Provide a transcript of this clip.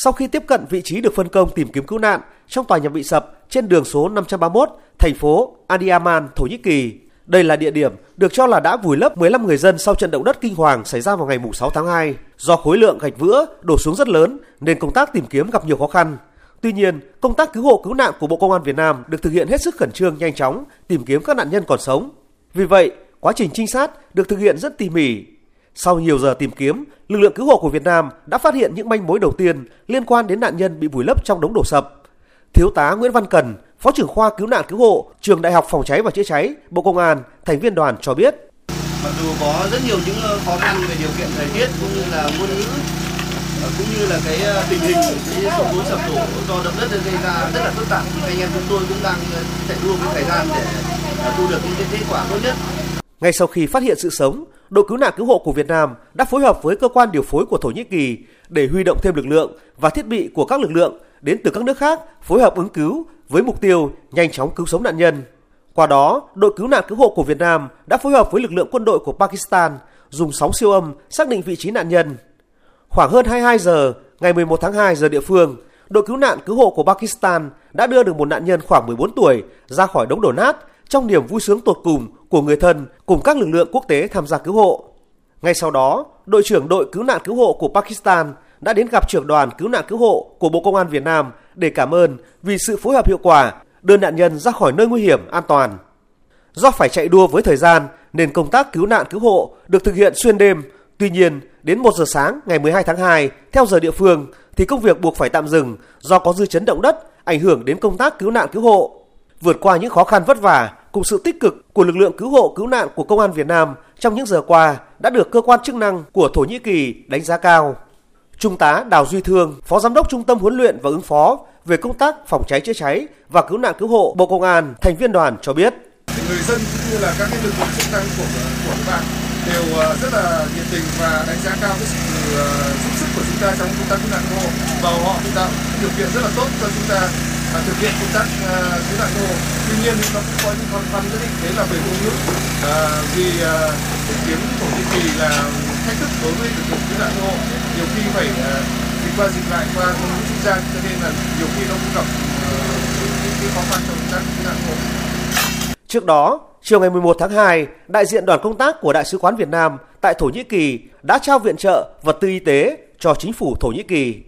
Sau khi tiếp cận vị trí được phân công tìm kiếm cứu nạn trong tòa nhà bị sập trên đường số 531, thành phố Adiyaman, Thổ Nhĩ Kỳ, đây là địa điểm được cho là đã vùi lấp 15 người dân sau trận động đất kinh hoàng xảy ra vào ngày 6 tháng 2. Do khối lượng gạch vữa đổ xuống rất lớn nên công tác tìm kiếm gặp nhiều khó khăn. Tuy nhiên, công tác cứu hộ cứu nạn của Bộ Công an Việt Nam được thực hiện hết sức khẩn trương nhanh chóng, tìm kiếm các nạn nhân còn sống. Vì vậy, quá trình trinh sát được thực hiện rất tỉ mỉ. Sau nhiều giờ tìm kiếm, lực lượng cứu hộ của Việt Nam đã phát hiện những manh mối đầu tiên liên quan đến nạn nhân bị vùi lấp trong đống đổ sập. Thiếu tá Nguyễn Văn Cần, Phó trưởng khoa cứu nạn cứu hộ, Trường Đại học Phòng cháy và chữa cháy, Bộ Công an, thành viên đoàn cho biết. Mặc dù có rất nhiều những ờ, khó khăn về điều kiện thời tiết cũng như là ngôn ngữ ờ, cũng như là cái ờ, tình hình cái số vốn sập đổ do động đất gây ra rất là phức tạp. Anh em chúng tôi cũng đang chạy đua với thời gian để thu được những cái kết quả tốt nhất. Ngay sau khi phát hiện sự sống, đội cứu nạn cứu hộ của Việt Nam đã phối hợp với cơ quan điều phối của Thổ Nhĩ Kỳ để huy động thêm lực lượng và thiết bị của các lực lượng đến từ các nước khác phối hợp ứng cứu với mục tiêu nhanh chóng cứu sống nạn nhân. Qua đó, đội cứu nạn cứu hộ của Việt Nam đã phối hợp với lực lượng quân đội của Pakistan dùng sóng siêu âm xác định vị trí nạn nhân. Khoảng hơn 22 giờ ngày 11 tháng 2 giờ địa phương, đội cứu nạn cứu hộ của Pakistan đã đưa được một nạn nhân khoảng 14 tuổi ra khỏi đống đổ nát trong niềm vui sướng tột cùng của người thân cùng các lực lượng quốc tế tham gia cứu hộ. Ngay sau đó, đội trưởng đội cứu nạn cứu hộ của Pakistan đã đến gặp trưởng đoàn cứu nạn cứu hộ của Bộ Công an Việt Nam để cảm ơn vì sự phối hợp hiệu quả đưa nạn nhân ra khỏi nơi nguy hiểm an toàn. Do phải chạy đua với thời gian nên công tác cứu nạn cứu hộ được thực hiện xuyên đêm. Tuy nhiên, đến 1 giờ sáng ngày 12 tháng 2 theo giờ địa phương thì công việc buộc phải tạm dừng do có dư chấn động đất ảnh hưởng đến công tác cứu nạn cứu hộ. Vượt qua những khó khăn vất vả cùng sự tích cực của lực lượng cứu hộ cứu nạn của công an Việt Nam trong những giờ qua đã được cơ quan chức năng của Thổ Nhĩ Kỳ đánh giá cao. Trung tá Đào Duy Thương, Phó Giám đốc Trung tâm huấn luyện và ứng phó về công tác phòng cháy chữa cháy và cứu nạn cứu hộ Bộ Công an, thành viên đoàn cho biết. Người dân cũng như là các cái lực lượng chức năng của của các bạn đều ờ, rất là nhiệt tình và đánh giá cao cái sự ờ, giúp sức của chúng ta trong công tác cứu nạn cứu hộ và họ cũng tạo điều kiện rất là tốt cho chúng ta à, thực hiện công tác ờ, cứu nạn cứu hộ. Tuy nhiên nó cũng có những khó khăn nhất định đấy là về ngôn ngữ. À, vì à, tiếng Thổ Nhĩ Kỳ là thách thức đối với lực lượng cứu nạn cứu hộ. Nhiều khi phải à, dịch qua dịch lại qua ngôn ngữ trung gian cho nên là nhiều khi nó cũng gặp những cái khó khăn trong công tác cứu nạn cứu hộ. Trước đó, chiều ngày 11 tháng 2, đại diện đoàn công tác của Đại sứ quán Việt Nam tại Thổ Nhĩ Kỳ đã trao viện trợ vật tư y tế cho chính phủ Thổ Nhĩ Kỳ.